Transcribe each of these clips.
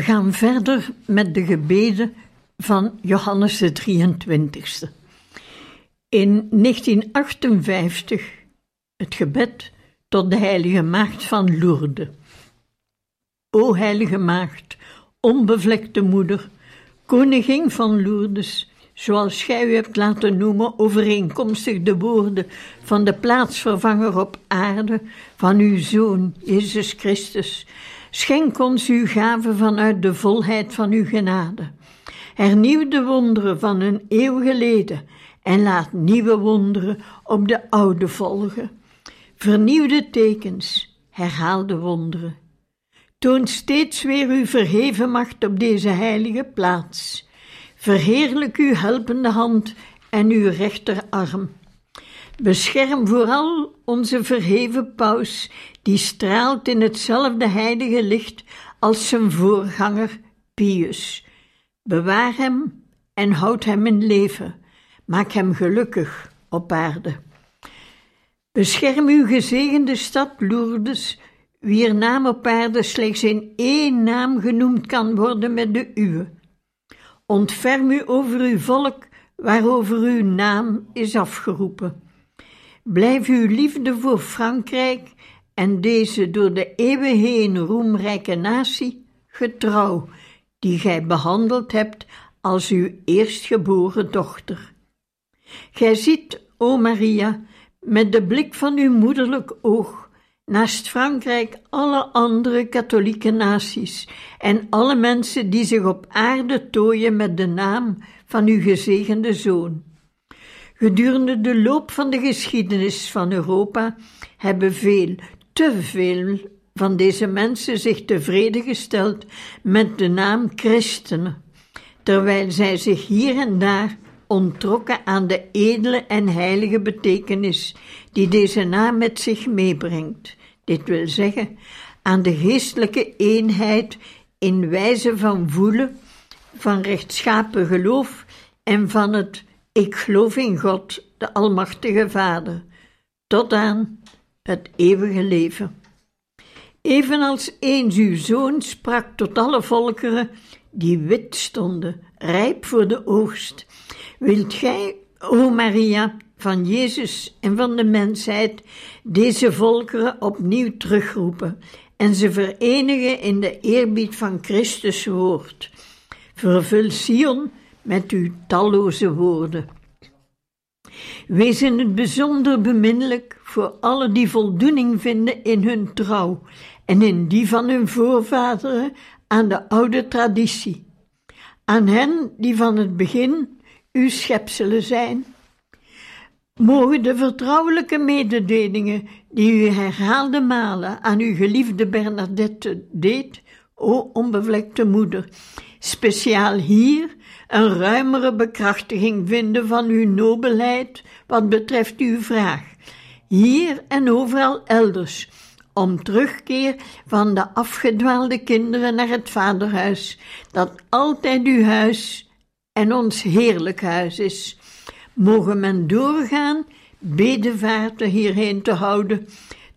We gaan verder met de gebeden van Johannes de 23e. In 1958 het gebed tot de heilige maagd van Lourdes. O heilige maagd, onbevlekte moeder, koningin van Lourdes, zoals gij u hebt laten noemen, overeenkomstig de woorden van de plaatsvervanger op aarde van uw Zoon, Jezus Christus, Schenk ons uw gave vanuit de volheid van uw genade. Hernieuw de wonderen van een eeuw geleden en laat nieuwe wonderen op de oude volgen. Vernieuw de tekens, herhaal de wonderen. Toon steeds weer uw verheven macht op deze heilige plaats. Verheerlijk uw helpende hand en uw rechterarm. Bescherm vooral onze verheven paus, die straalt in hetzelfde heilige licht als zijn voorganger Pius. Bewaar hem en houd hem in leven. Maak hem gelukkig op aarde. Bescherm uw gezegende stad Lourdes, wier naam op aarde slechts in één naam genoemd kan worden met de uwe. Ontferm u over uw volk, waarover uw naam is afgeroepen. Blijf uw liefde voor Frankrijk en deze door de eeuwen heen roemrijke natie getrouw, die gij behandeld hebt als uw eerstgeboren dochter. Gij ziet, o Maria, met de blik van uw moederlijk oog, naast Frankrijk alle andere katholieke naties en alle mensen die zich op aarde tooien met de naam van uw gezegende zoon. Gedurende de loop van de geschiedenis van Europa hebben veel, te veel van deze mensen zich tevreden gesteld met de naam christenen, terwijl zij zich hier en daar ontrokken aan de edele en heilige betekenis die deze naam met zich meebrengt. Dit wil zeggen, aan de geestelijke eenheid in wijze van voelen, van rechtschapen geloof en van het ik geloof in God, de Almachtige Vader, tot aan het eeuwige leven. Evenals eens uw zoon sprak tot alle volkeren die wit stonden, rijp voor de oogst, wilt gij, o Maria, van Jezus en van de mensheid, deze volkeren opnieuw terugroepen en ze verenigen in de eerbied van Christus woord. Vervul Sion met uw talloze woorden. Wees in het bijzonder beminnelijk voor alle die voldoening vinden in hun trouw en in die van hun voorvaderen aan de oude traditie, aan hen die van het begin uw schepselen zijn. Mogen de vertrouwelijke mededelingen die u herhaalde malen aan uw geliefde Bernadette deed, o onbevlekte moeder, speciaal hier een ruimere bekrachtiging vinden van uw nobelheid wat betreft uw vraag, hier en overal elders, om terugkeer van de afgedwaalde kinderen naar het vaderhuis, dat altijd uw huis en ons heerlijk huis is. Mogen men doorgaan bedevaarten hierheen te houden,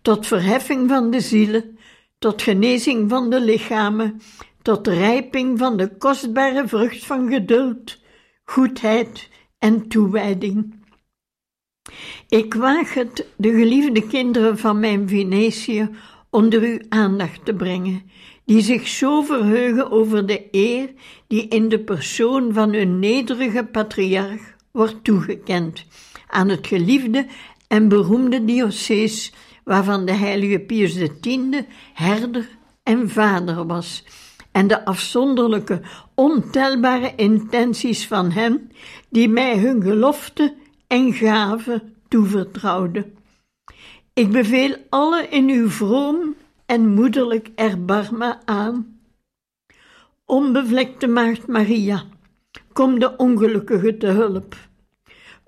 tot verheffing van de zielen, tot genezing van de lichamen tot rijping van de kostbare vrucht van geduld, goedheid en toewijding. Ik waag het de geliefde kinderen van mijn Venetië onder uw aandacht te brengen, die zich zo verheugen over de eer die in de persoon van hun nederige patriarch wordt toegekend aan het geliefde en beroemde diocees waarvan de heilige Pius X herder en vader was en de afzonderlijke, ontelbare intenties van hen die mij hun gelofte en gave toevertrouwden. Ik beveel alle in uw vroom en moederlijk erbarmen aan. Onbevlekte Maagd Maria, kom de ongelukkige te hulp.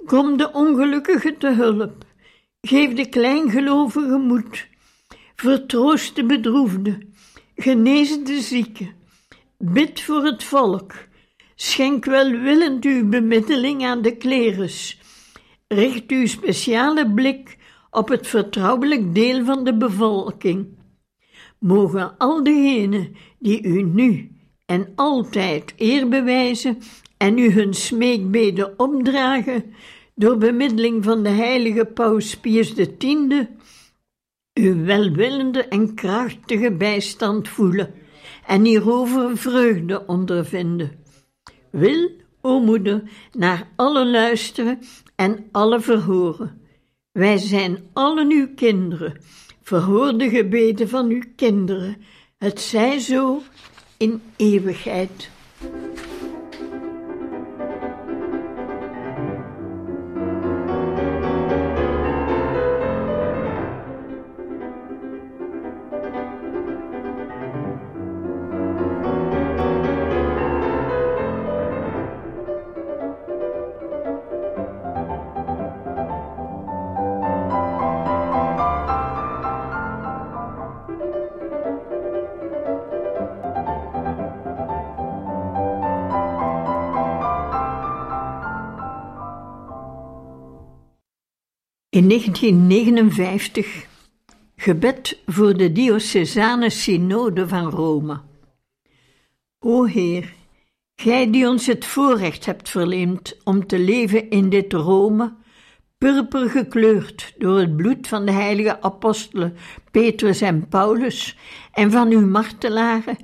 Kom de ongelukkige te hulp. Geef de kleingelovige moed. Vertroost de bedroefde. Genees de zieke. Bid voor het volk. Schenk welwillend uw bemiddeling aan de klerus. Richt uw speciale blik op het vertrouwelijk deel van de bevolking. Mogen al degenen die u nu en altijd eer bewijzen en u hun smeekbeden opdragen, door bemiddeling van de heilige paus Pius X, uw welwillende en krachtige bijstand voelen en hierover vreugde ondervinden. Wil, o moeder, naar alle luisteren en alle verhoren. Wij zijn allen uw kinderen. Verhoor de gebeden van uw kinderen. Het zij zo in eeuwigheid. In 1959 gebed voor de diocesane synode van Rome. O Heer, Gij die ons het voorrecht hebt verleend om te leven in dit Rome, purper gekleurd door het bloed van de heilige apostelen Petrus en Paulus en van uw martelaren,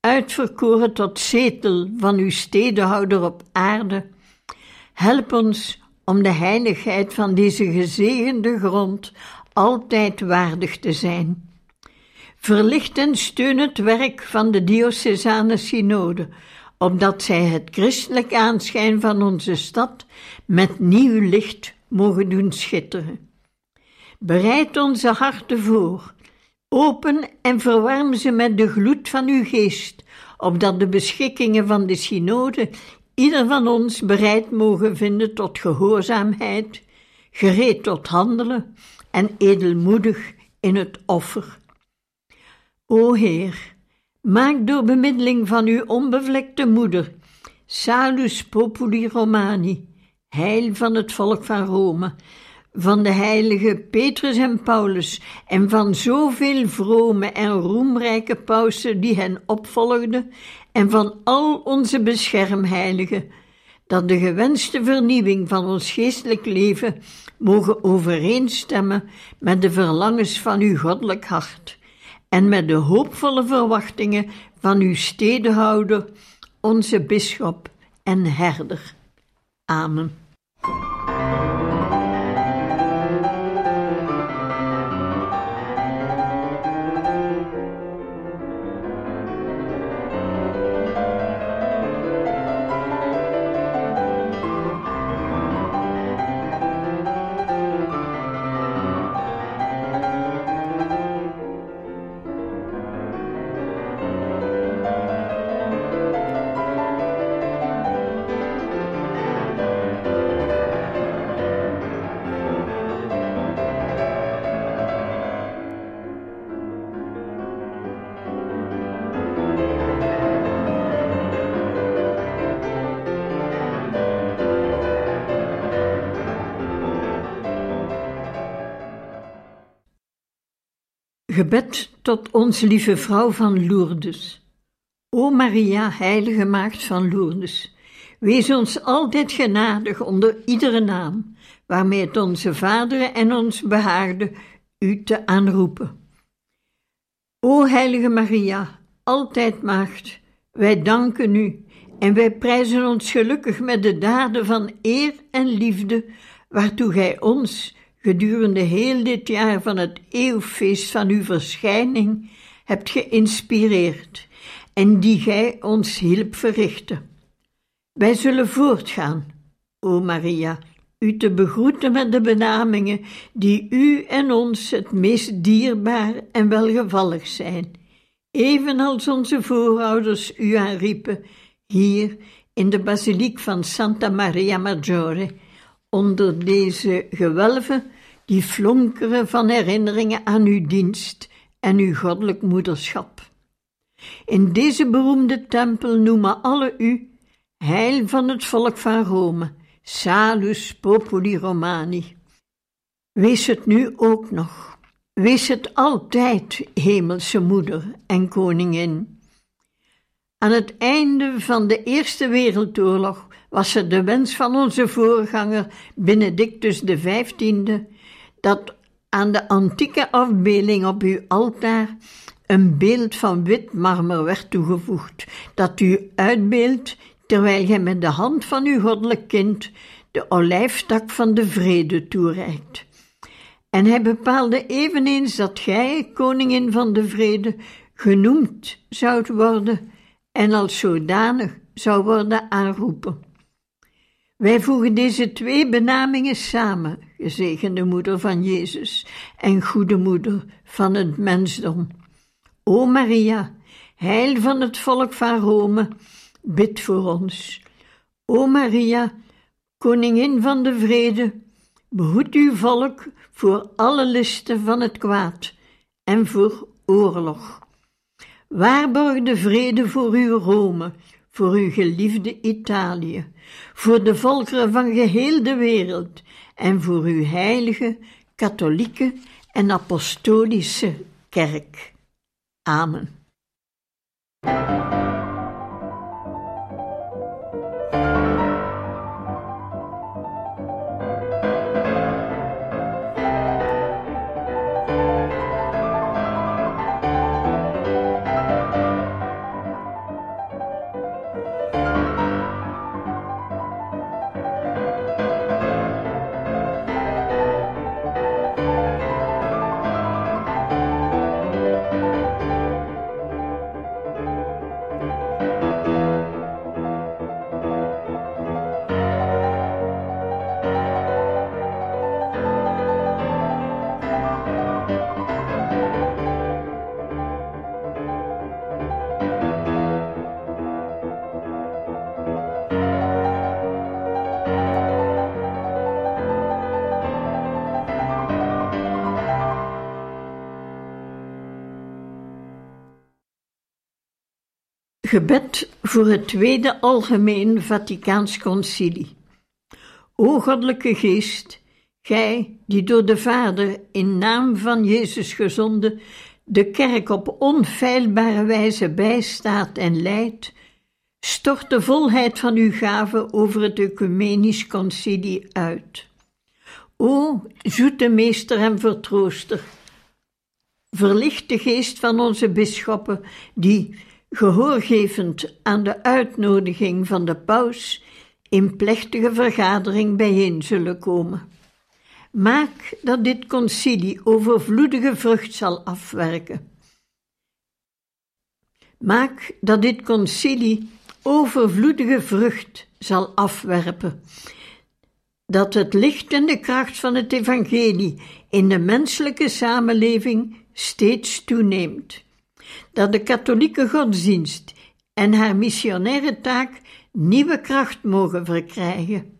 uitverkoren tot zetel van uw stedenhouder op aarde, help ons om de heiligheid van deze gezegende grond altijd waardig te zijn. Verlicht en steun het werk van de diocesane synode, opdat zij het christelijk aanschijn van onze stad met nieuw licht mogen doen schitteren. Bereid onze harten voor, open en verwarm ze met de gloed van uw geest, opdat de beschikkingen van de synode ieder van ons bereid mogen vinden tot gehoorzaamheid, gereed tot handelen en edelmoedig in het offer. O Heer, maak door bemiddeling van uw onbevlekte moeder, Salus Populi Romani, heil van het volk van Rome, van de heilige Petrus en Paulus en van zoveel vrome en roemrijke pausen die hen opvolgden en van al onze beschermheiligen, dat de gewenste vernieuwing van ons geestelijk leven mogen overeenstemmen met de verlangens van uw goddelijk hart en met de hoopvolle verwachtingen van uw stedenhouder, onze bisschop en herder. Amen. Gebed tot ons lieve vrouw van Lourdes. O Maria, heilige maagd van Lourdes, wees ons altijd genadig onder iedere naam, waarmee het onze vaderen en ons behaagde u te aanroepen. O heilige Maria, altijd maagd, wij danken u en wij prijzen ons gelukkig met de daden van eer en liefde, waartoe gij ons, gedurende heel dit jaar van het eeuwfeest van uw verschijning hebt geïnspireerd en die gij ons hielp verrichten. Wij zullen voortgaan, o Maria, u te begroeten met de benamingen die u en ons het meest dierbaar en welgevallig zijn, evenals onze voorouders u aanriepen hier in de basiliek van Santa Maria Maggiore, onder deze gewelven die flonkeren van herinneringen aan uw dienst en uw goddelijk moederschap. In deze beroemde tempel noemen alle u heil van het volk van Rome, salus populi Romani. Wees het nu ook nog, wees het altijd, hemelse moeder en koningin. Aan het einde van de Eerste Wereldoorlog was het de wens van onze voorganger Benedictus XV dat aan de antieke afbeelding op uw altaar een beeld van wit marmer werd toegevoegd, dat u uitbeeldt terwijl gij met de hand van uw goddelijk kind de olijftak van de vrede toereikt. En hij bepaalde eveneens dat gij, koningin van de vrede, genoemd zoudt worden en als zodanig zou worden aanroepen. Wij voegen deze twee benamingen samen, gezegende moeder van Jezus en goede moeder van het mensdom. O Maria, heil van het volk van Rome, bid voor ons. O Maria, koningin van de vrede, behoed uw volk voor alle listen van het kwaad en voor oorlog. Waarborg de vrede voor uw Rome, voor uw geliefde Italië, voor de volkeren van geheel de wereld en voor uw heilige, katholieke en apostolische kerk. Amen. Gebed voor het Tweede Algemeen Vaticaans Concilie. O Goddelijke Geest, Gij die door de Vader in naam van Jezus gezonden de kerk op onfeilbare wijze bijstaat en leidt, stort de volheid van uw gave over het ecumenisch concilie uit. O zoete meester en vertrooster, verlicht de geest van onze bisschoppen die gehoorgevend aan de uitnodiging van de paus in plechtige vergadering bijeen zullen komen. Maak dat dit concilie overvloedige vrucht zal afwerken. Maak dat dit concilie overvloedige vrucht zal afwerpen. Dat het licht en de kracht van het evangelie in de menselijke samenleving steeds toeneemt dat de katholieke godsdienst en haar missionaire taak nieuwe kracht mogen verkrijgen,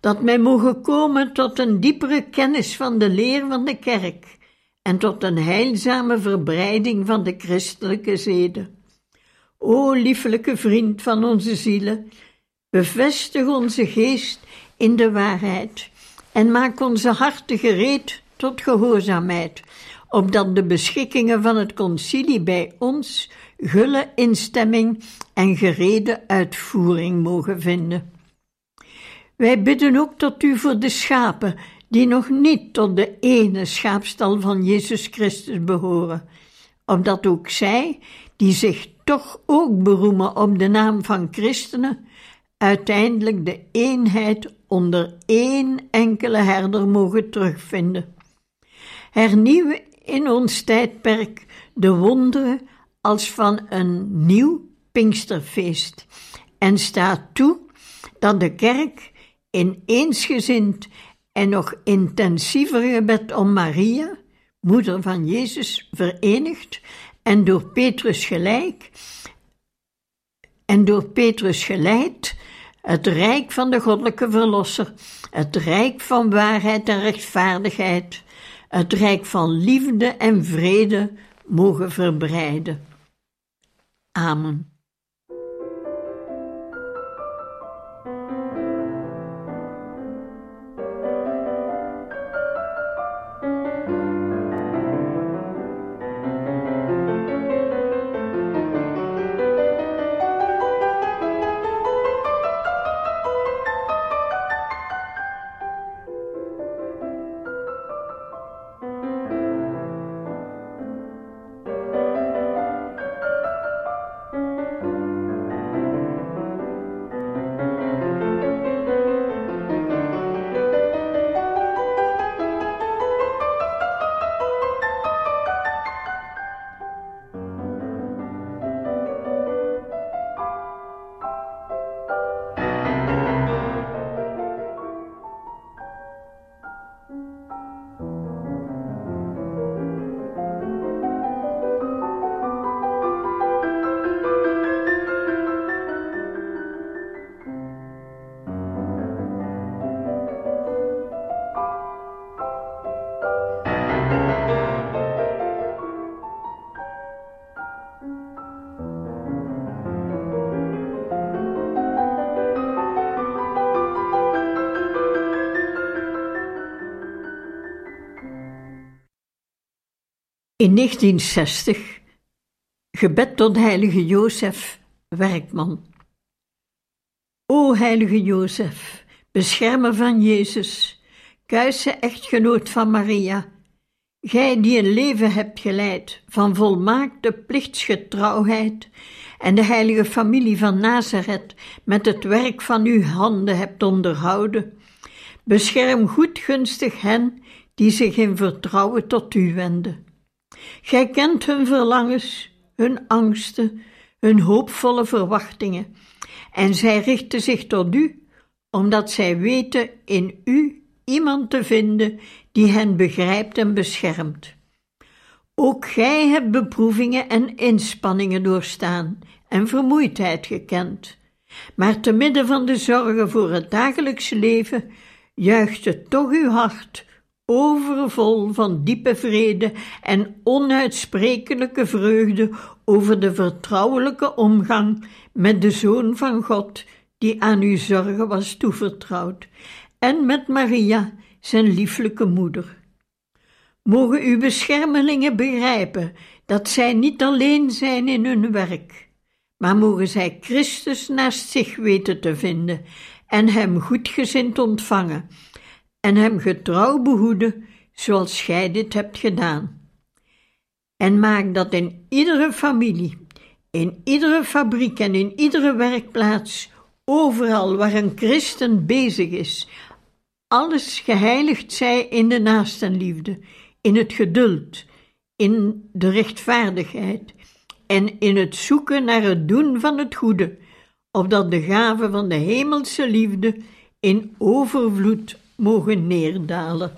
dat wij mogen komen tot een diepere kennis van de leer van de kerk en tot een heilzame verbreiding van de christelijke zeden. O liefelijke vriend van onze zielen, bevestig onze geest in de waarheid en maak onze harten gereed tot gehoorzaamheid, opdat de beschikkingen van het concilie bij ons gulle instemming en gerede uitvoering mogen vinden. Wij bidden ook tot u voor de schapen die nog niet tot de ene schaapstal van Jezus Christus behoren, opdat ook zij, die zich toch ook beroemen op de naam van christenen, uiteindelijk de eenheid onder één enkele herder mogen terugvinden. Hernieuw in ons tijdperk de wonderen als van een nieuw Pinksterfeest en staat toe dat de kerk in eensgezind en nog intensiever gebed om Maria, moeder van Jezus, verenigd en door Petrus gelijk en door Petrus geleid, het rijk van de goddelijke verlosser, het rijk van waarheid en rechtvaardigheid, het rijk van liefde en vrede mogen verbreiden. Amen. In 1960 gebed tot heilige Jozef, werkman. O heilige Jozef, beschermer van Jezus, kuise echtgenoot van Maria, gij die een leven hebt geleid van volmaakte plichtsgetrouwheid en de heilige familie van Nazareth met het werk van uw handen hebt onderhouden, bescherm goedgunstig hen die zich in vertrouwen tot u wenden Gij kent hun verlangens, hun angsten, hun hoopvolle verwachtingen, en zij richten zich tot u, omdat zij weten in u iemand te vinden die hen begrijpt en beschermt. Ook gij hebt beproevingen en inspanningen doorstaan en vermoeidheid gekend. Maar te midden van de zorgen voor het dagelijkse leven juichte toch uw hart overvol van diepe vrede en onuitsprekelijke vreugde over de vertrouwelijke omgang met de Zoon van God, die aan uw zorgen was toevertrouwd, en met Maria, zijn lieflijke moeder. Mogen uw beschermelingen begrijpen dat zij niet alleen zijn in hun werk, maar mogen zij Christus naast zich weten te vinden en hem goedgezind ontvangen en hem getrouw behoeden, zoals gij dit hebt gedaan. En maak dat in iedere familie, in iedere fabriek en in iedere werkplaats, overal waar een christen bezig is, alles geheiligd zij in de naastenliefde, in het geduld, in de rechtvaardigheid en in het zoeken naar het doen van het goede, opdat de gave van de hemelse liefde in overvloed mogen neerdalen.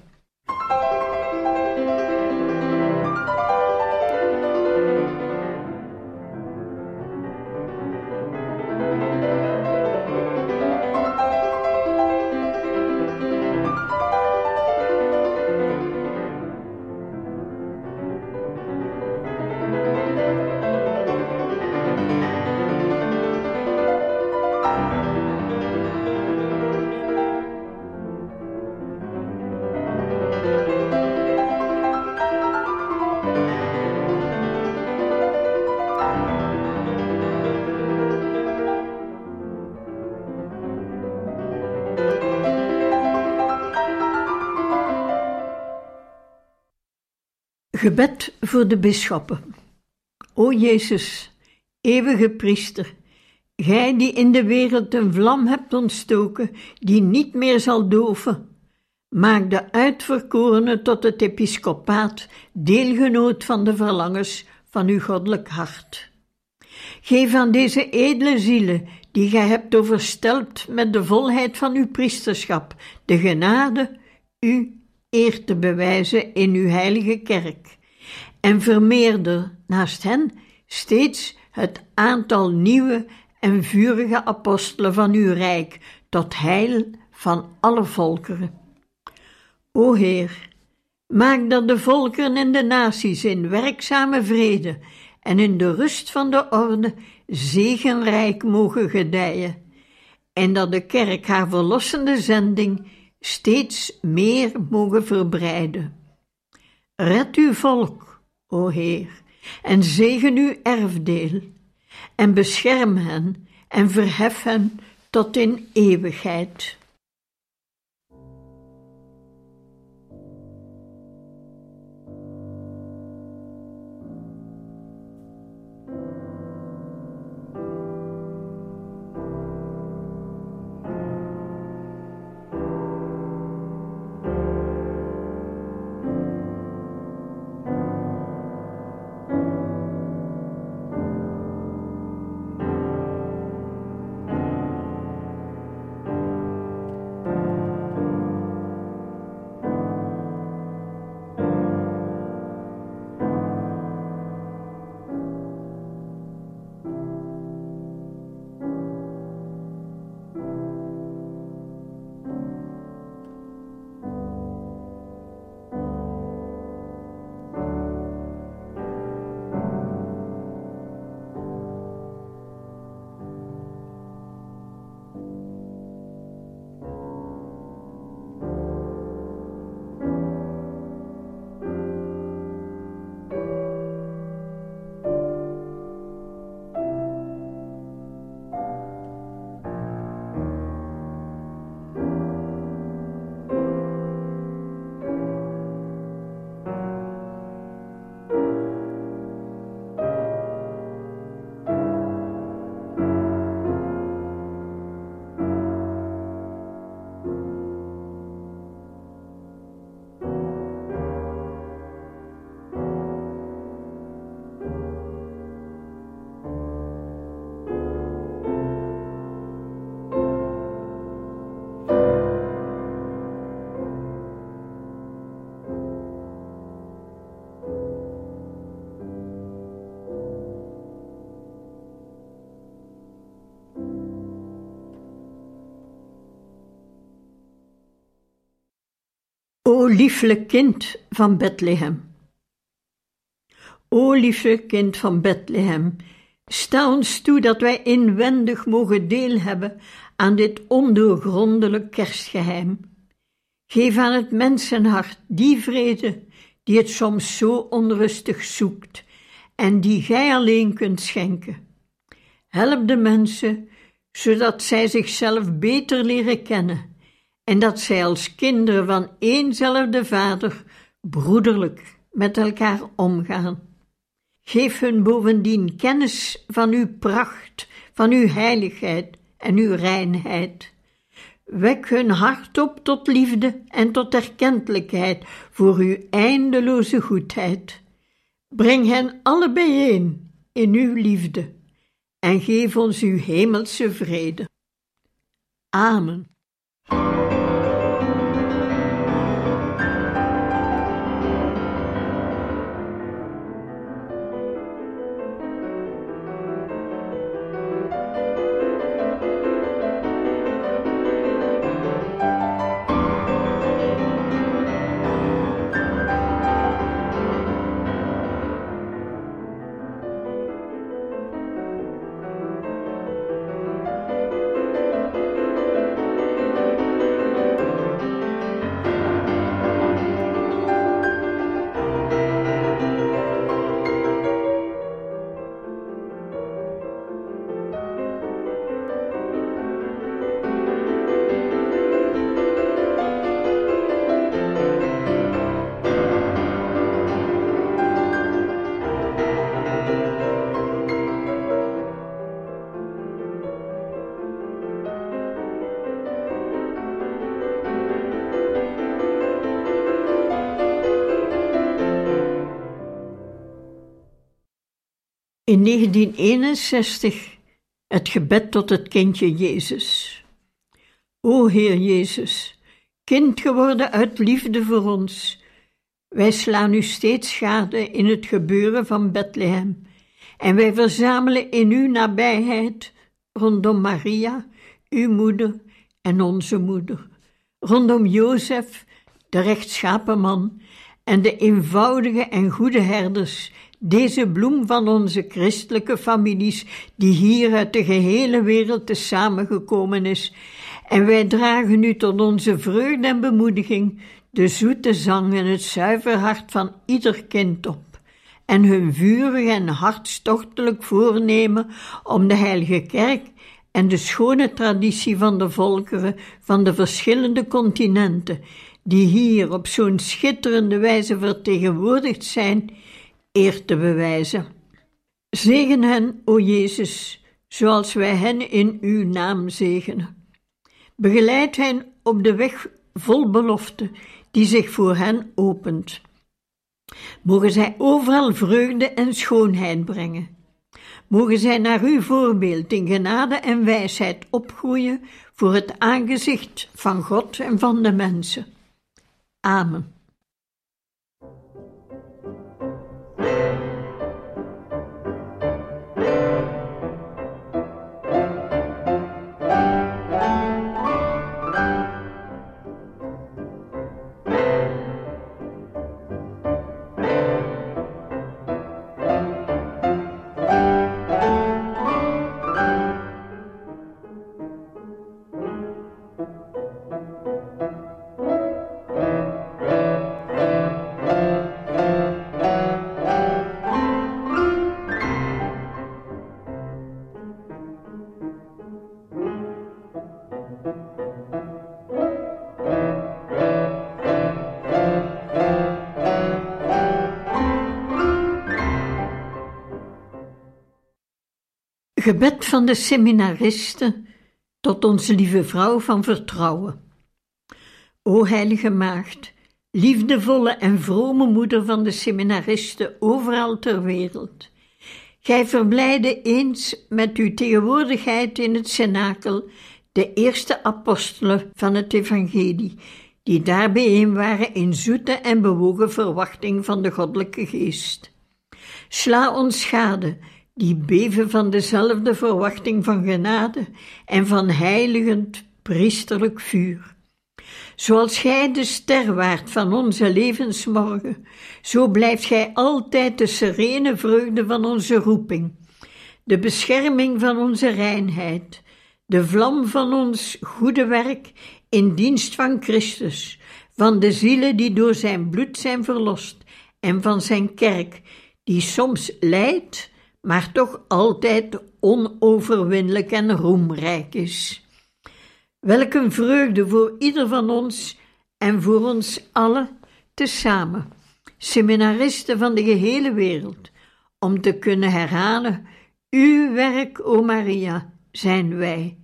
Gebed voor de bisschoppen. O Jezus, eeuwige priester, gij die in de wereld een vlam hebt ontstoken, die niet meer zal doven, maak de uitverkorenen tot het episcopaat deelgenoot van de verlangens van uw goddelijk hart. Geef aan deze edele zielen, die gij hebt overstelpt met de volheid van uw priesterschap, de genade u eer te bewijzen in uw heilige kerk, en vermeerder naast hen steeds het aantal nieuwe en vurige apostelen van uw rijk, tot heil van alle volkeren. O Heer, maak dat de volkeren en de naties in werkzame vrede en in de rust van de orde zegenrijk mogen gedijen, en dat de kerk haar verlossende zending steeds meer mogen verbreiden. Red uw volk, o Heer, en zegen uw erfdeel, en bescherm hen en verhef hen tot in eeuwigheid. O lieflijk kind van Bethlehem. O lieflijk kind van Bethlehem, sta ons toe dat wij inwendig mogen deel hebben aan dit ondoorgrondelijk kerstgeheim. Geef aan het mensenhart die vrede die het soms zo onrustig zoekt en die gij alleen kunt schenken. Help de mensen, zodat zij zichzelf beter leren kennen en dat zij als kinderen van éénzelfde Vader broederlijk met elkaar omgaan. Geef hun bovendien kennis van uw pracht, van uw heiligheid en uw reinheid. Wek hun hart op tot liefde en tot erkentelijkheid voor uw eindeloze goedheid. Breng hen alle bijeen in uw liefde en geef ons uw hemelse vrede. Amen. In 1961 het gebed tot het kindje Jezus. O Heer Jezus, kind geworden uit liefde voor ons, wij slaan u steeds schade in het gebeuren van Bethlehem en wij verzamelen in uw nabijheid rondom Maria, uw moeder en onze moeder, rondom Jozef, de rechtschapen man, en de eenvoudige en goede herders, deze bloem van onze christelijke families, die hier uit de gehele wereld te samengekomen is, en wij dragen u tot onze vreugde en bemoediging de zoete zang en het zuiver hart van ieder kind op. En hun vurig en hartstochtelijk voornemen om de Heilige Kerk en de schone traditie van de volkeren van de verschillende continenten, die hier op zo'n schitterende wijze vertegenwoordigd zijn, eer te bewijzen. Zegen hen, o Jezus, zoals wij hen in uw naam zegenen. Begeleid hen op de weg vol belofte die zich voor hen opent. Mogen zij overal vreugde en schoonheid brengen. Mogen zij naar uw voorbeeld in genade en wijsheid opgroeien voor het aangezicht van God en van de mensen. Amen. Thank you. Gebed van de seminaristen tot onze lieve vrouw van vertrouwen. O heilige maagd, liefdevolle en vrome moeder van de seminaristen overal ter wereld. Gij verblijde eens met uw tegenwoordigheid in het cenakel de eerste apostelen van het evangelie, die daar bijeen waren in zoete en bewogen verwachting van de goddelijke geest. Sla ons schade die beven van dezelfde verwachting van genade en van heiligend priesterlijk vuur. Zoals gij de ster waart van onze levensmorgen, zo blijft gij altijd de serene vreugde van onze roeping, de bescherming van onze reinheid, de vlam van ons goede werk in dienst van Christus, van de zielen die door zijn bloed zijn verlost en van zijn kerk, die soms lijdt, maar toch altijd onoverwinnelijk en roemrijk is. Welk een vreugde voor ieder van ons en voor ons allen tezamen, seminaristen van de gehele wereld, om te kunnen herhalen: Uw werk, o Maria, zijn wij.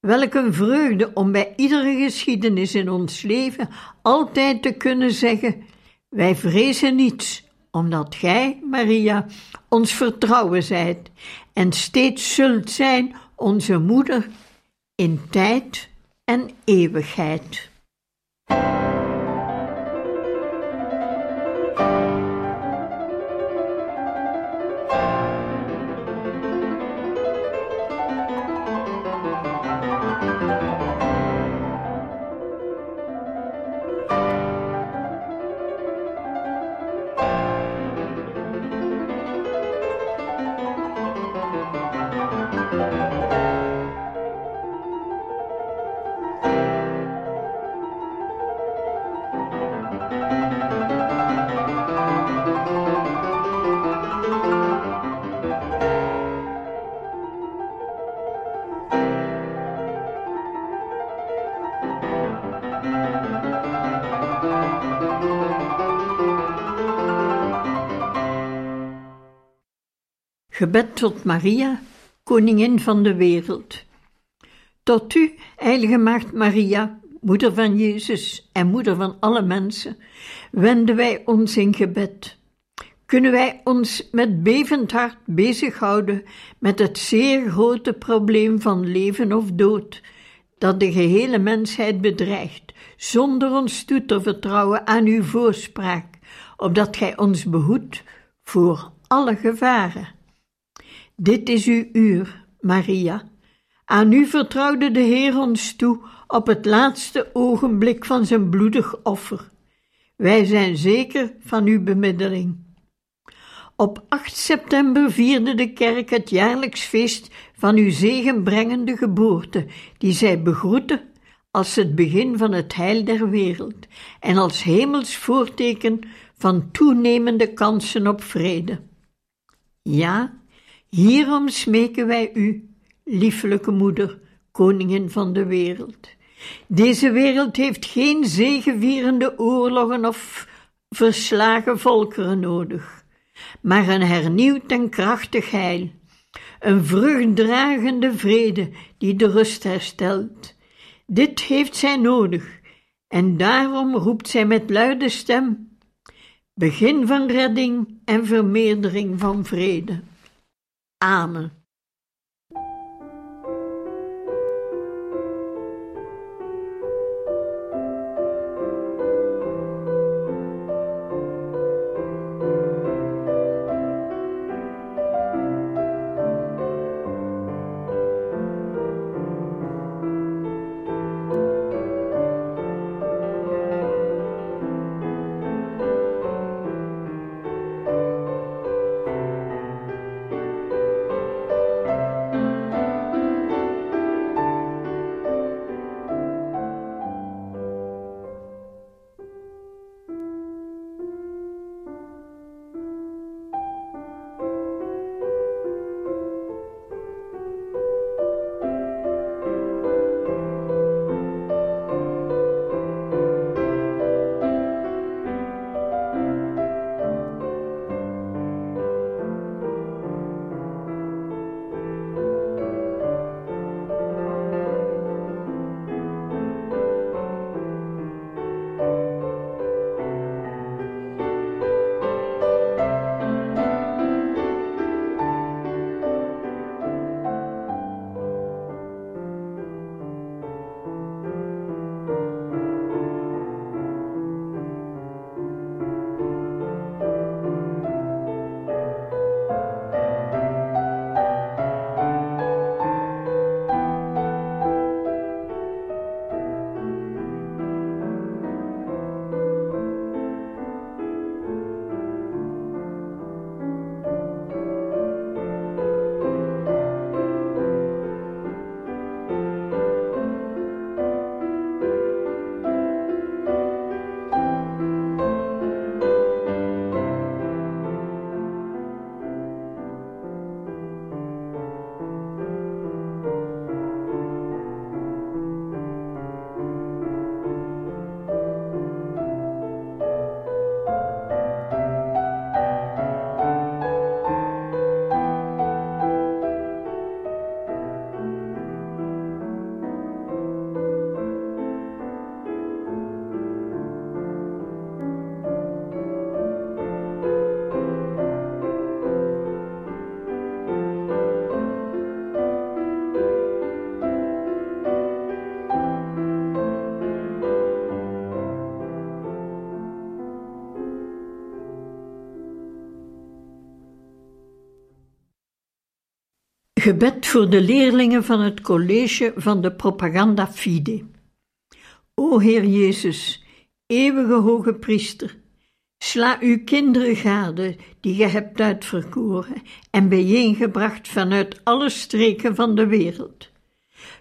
Welk een vreugde om bij iedere geschiedenis in ons leven altijd te kunnen zeggen: Wij vrezen niets, omdat gij, Maria, ons vertrouwen zijt en steeds zult zijn onze moeder in tijd en eeuwigheid. Gebed tot Maria, koningin van de wereld. Tot u, heilige maagd Maria, moeder van Jezus en moeder van alle mensen, wenden wij ons in gebed. kunnen wij ons met bevend hart bezighouden met het zeer grote probleem van leven of dood, dat de gehele mensheid bedreigt, zonder ons toe te vertrouwen aan uw voorspraak, opdat gij ons behoedt voor alle gevaren. Dit is uw uur, Maria. Aan u vertrouwde de Heer ons toe op het laatste ogenblik van zijn bloedig offer. Wij zijn zeker van uw bemiddeling. Op 8 september vierde de kerk het jaarlijks feest van uw zegenbrengende geboorte, die zij begroette als het begin van het heil der wereld en als hemels voorteken van toenemende kansen op vrede. Ja, hierom smeken wij u, liefelijke moeder, koningin van de wereld. Deze wereld heeft geen zegevierende oorlogen of verslagen volkeren nodig, maar een hernieuwd en krachtig heil, een vruchtdragende vrede die de rust herstelt. Dit heeft zij nodig, en daarom roept zij met luide stem: Begin van redding en vermeerdering van vrede. Amen. Gebed voor de leerlingen van het college van de Propaganda Fide. O Heer Jezus, eeuwige hoge priester, sla uw kinderen gade die ge hebt uitverkoren en bijeengebracht vanuit alle streken van de wereld.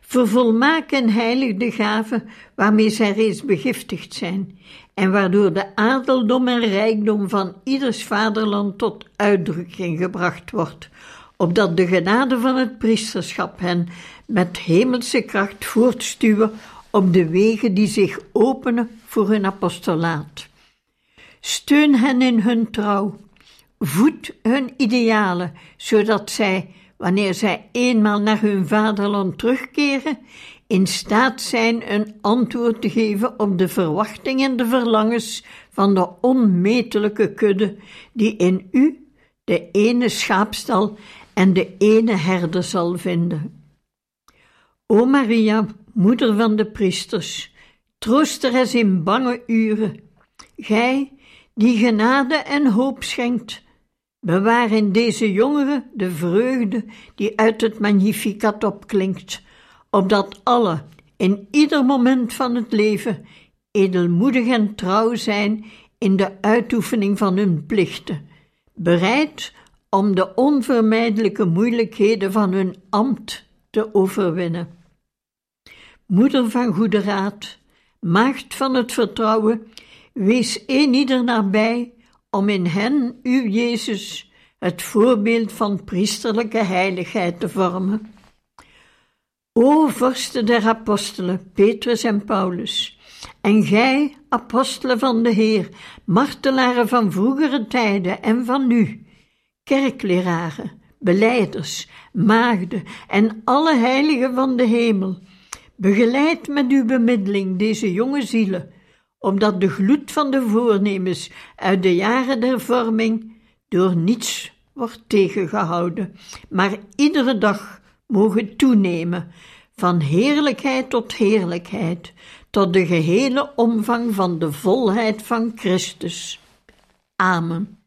Vervolmaak en heilig de gaven waarmee zij reeds begiftigd zijn en waardoor de adeldom en rijkdom van ieders vaderland tot uitdrukking gebracht wordt, opdat de genade van het priesterschap hen met hemelse kracht voortstuwen op de wegen die zich openen voor hun apostolaat. Steun hen in hun trouw, voed hun idealen, zodat zij, wanneer zij eenmaal naar hun vaderland terugkeren, in staat zijn een antwoord te geven op de verwachtingen en de verlangens van de onmetelijke kudde die in u de ene schaapstal en de ene herder zal vinden. O Maria, moeder van de priesters, troosteres in bange uren, gij die genade en hoop schenkt, bewaar in deze jongeren de vreugde die uit het Magnificat opklinkt, opdat alle in ieder moment van het leven edelmoedig en trouw zijn in de uitoefening van hun plichten, bereid om de onvermijdelijke moeilijkheden van hun ambt te overwinnen. Moeder van goede raad, maagd van het vertrouwen, wees een ieder nabij om in hen, uw Jezus, het voorbeeld van priesterlijke heiligheid te vormen. O vorsten der apostelen, Petrus en Paulus, en gij, apostelen van de Heer, martelaren van vroegere tijden en van nu, kerkleraren, beleiders, maagden en alle heiligen van de hemel, begeleid met uw bemiddeling deze jonge zielen, opdat de gloed van de voornemens uit de jaren der vorming door niets wordt tegengehouden, maar iedere dag mogen toenemen, van heerlijkheid tot heerlijkheid, tot de gehele omvang van de volheid van Christus. Amen.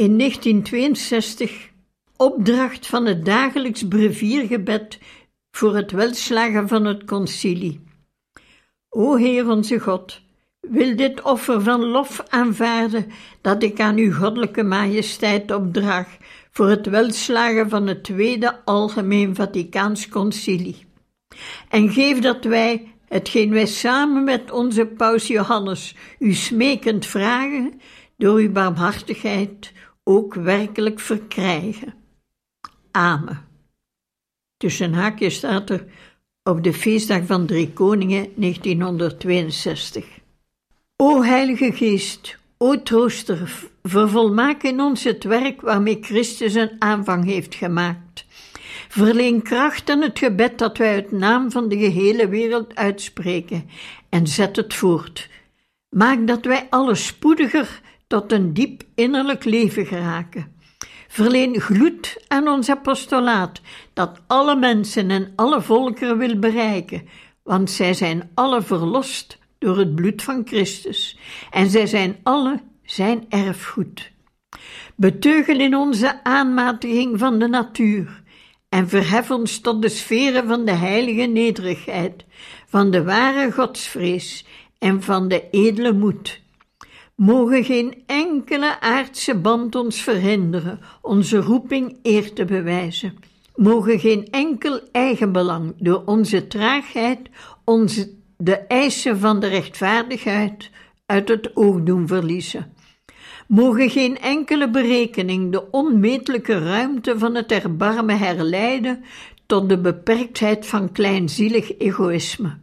In 1962 opdracht van het dagelijks breviergebed voor het welslagen van het concilie. O Heer onze God, wil dit offer van lof aanvaarden dat ik aan uw goddelijke majesteit opdraag voor het welslagen van het tweede algemeen Vaticaans concilie. En geef dat wij, hetgeen wij samen met onze paus Johannes u smekend vragen, door uw barmhartigheid ook werkelijk verkrijgen. Amen. Tussen haakjes staat er op de feestdag van Drie Koningen 1962. O Heilige Geest, o Trooster, vervolmaak in ons het werk waarmee Christus een aanvang heeft gemaakt. Verleen kracht aan het gebed dat wij uit naam van de gehele wereld uitspreken en zet het voort. Maak dat wij alle spoediger tot een diep innerlijk leven geraken. Verleen gloed aan ons apostolaat, dat alle mensen en alle volkeren wil bereiken, want zij zijn alle verlost door het bloed van Christus, en zij zijn alle zijn erfgoed. Beteugel in onze aanmatiging van de natuur en verhef ons tot de sferen van de heilige nederigheid, van de ware godsvrees en van de edele moed Mogen geen enkele aardse band ons verhinderen onze roeping eer te bewijzen. Mogen geen enkel eigenbelang door onze traagheid onze, de eisen van de rechtvaardigheid uit het oog doen verliezen. Mogen geen enkele berekening de onmetelijke ruimte van het erbarmen herleiden tot de beperktheid van kleinzielig egoïsme.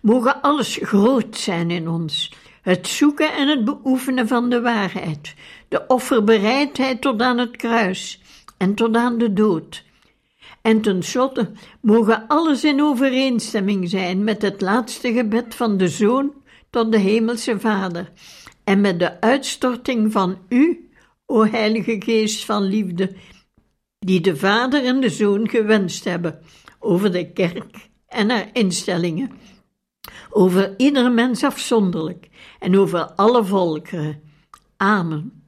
Mogen alles groot zijn in ons het zoeken en het beoefenen van de waarheid, de offerbereidheid tot aan het kruis en tot aan de dood. En tenslotte mogen alles in overeenstemming zijn met het laatste gebed van de Zoon tot de Hemelse Vader en met de uitstorting van U, o Heilige Geest van liefde, die de Vader en de Zoon gewenst hebben over de kerk en haar instellingen over ieder mens afzonderlijk en over alle volkeren. Amen.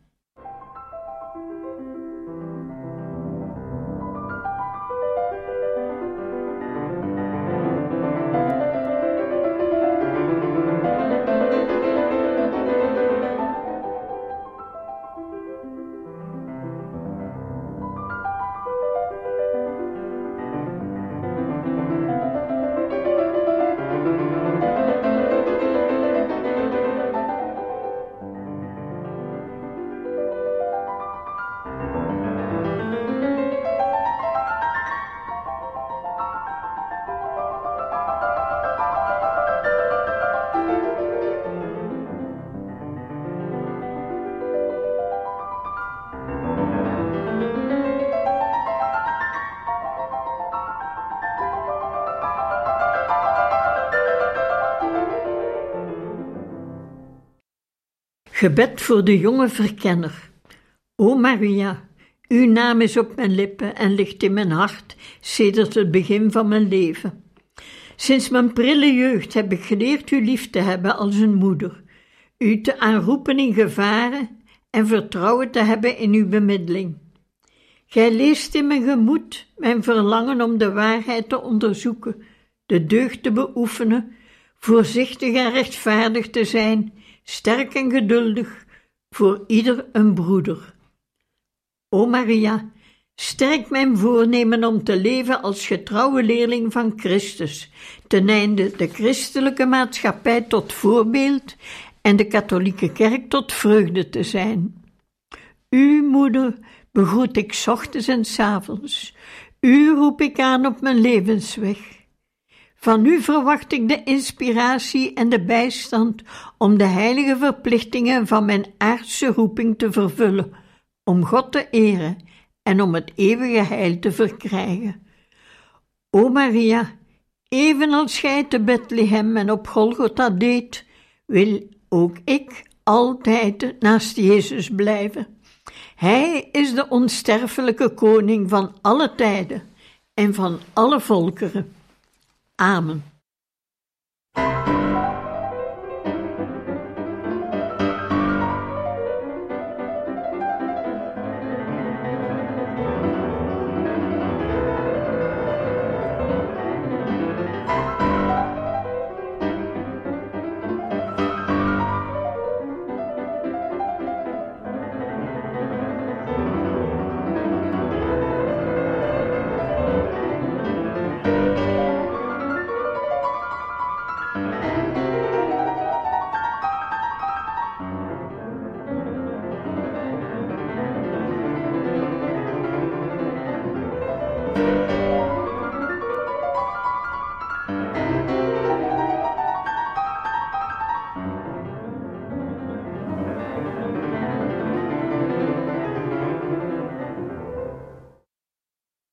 Gebed voor de jonge verkenner. O Maria, uw naam is op mijn lippen en ligt in mijn hart sedert het begin van mijn leven. Sinds mijn prille jeugd heb ik geleerd u lief te hebben als een moeder, u te aanroepen in gevaren en vertrouwen te hebben in uw bemiddeling. Gij leest in mijn gemoed mijn verlangen om de waarheid te onderzoeken, de deugd te beoefenen, voorzichtig en rechtvaardig te zijn, sterk en geduldig, voor ieder een broeder. O Maria, sterk mijn voornemen om te leven als getrouwe leerling van Christus, ten einde de christelijke maatschappij tot voorbeeld en de katholieke kerk tot vreugde te zijn. U, moeder, begroet ik ochtends en s avonds. U roep ik aan op mijn levensweg. Van u verwacht ik de inspiratie en de bijstand om de heilige verplichtingen van mijn aardse roeping te vervullen, om God te eren en om het eeuwige heil te verkrijgen. O Maria, evenals gij te Bethlehem en op Golgotha deed, wil ook ik altijd naast Jezus blijven. Hij is de onsterfelijke koning van alle tijden en van alle volkeren. Amen.